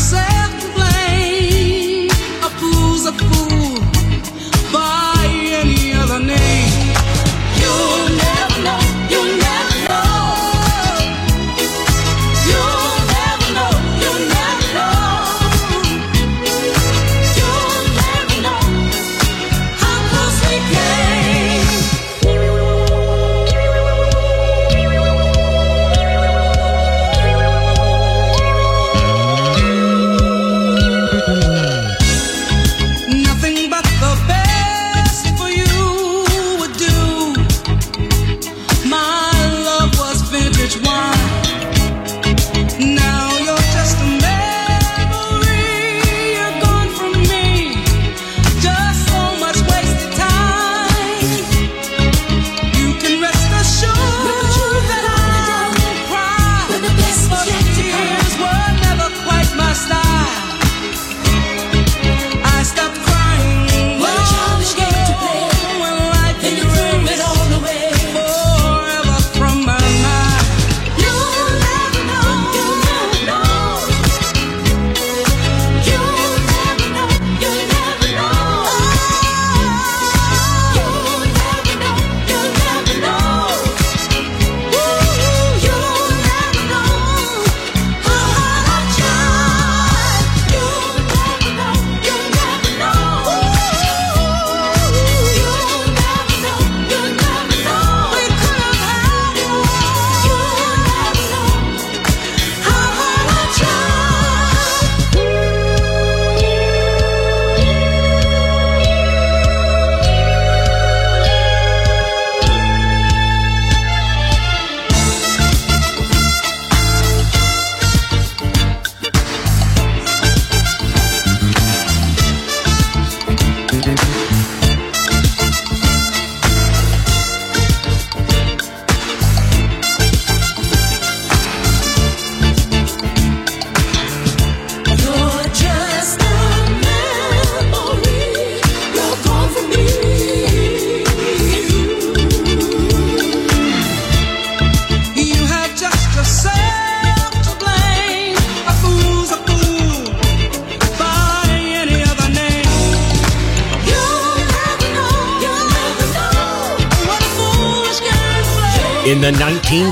say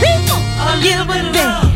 People, a.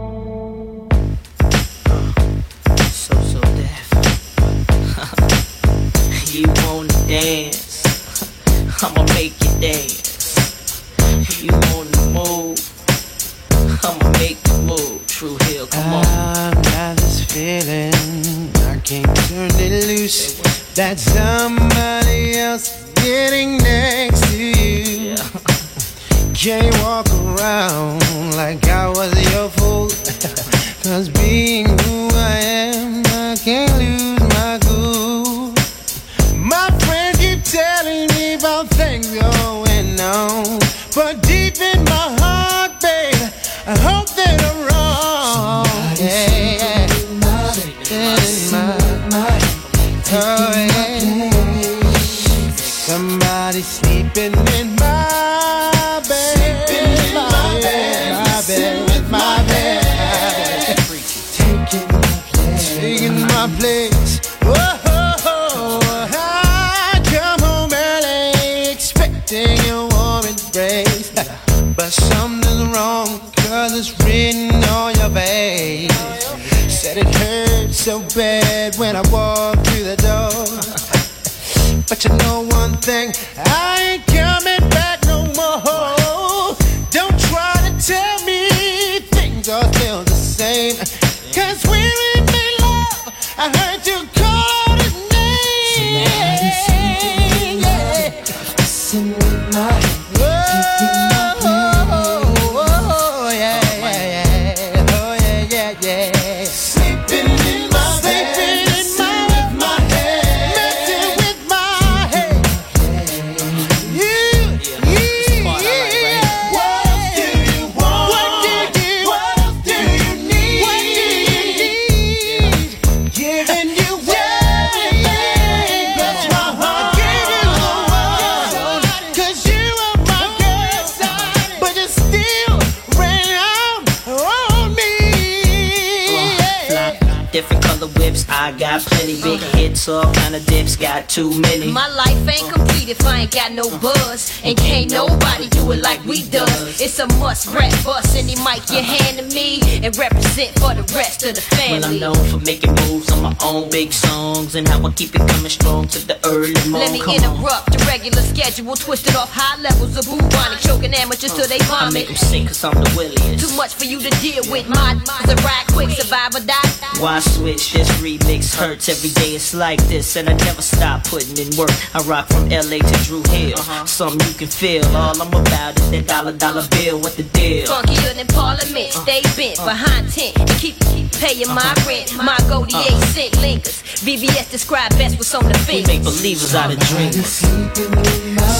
Too many. My life ain't complete if I ain't got no buzz. And can't nobody do it like we does. It's a must rap bust any mic you hand to me and represent the rest of the Well, I'm known for making moves on my own big songs and how I keep it coming strong to the early morning. Let me Come on. interrupt the regular schedule, twisted off high levels of bubonic, choking amateurs till they uh, I make vomit. them sing cause I'm the williest. Too much for you to deal with. My a ride quick, survive or die. Why switch? This remix hurts every day. It's like this, and I never stop putting in work. I rock from LA to Drew Hill. uh-huh. Something you can feel. All I'm about is that dollar dollar bill. What the deal? Funkier than Parliament, uh, stay bent uh. behind tent and keep, keep paying my uh-huh. rent. My goldie uh. eight cent lingers. VVS describe best what's on the We make believers out of dreamers.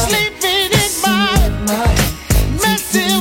Sleeping in my messing with my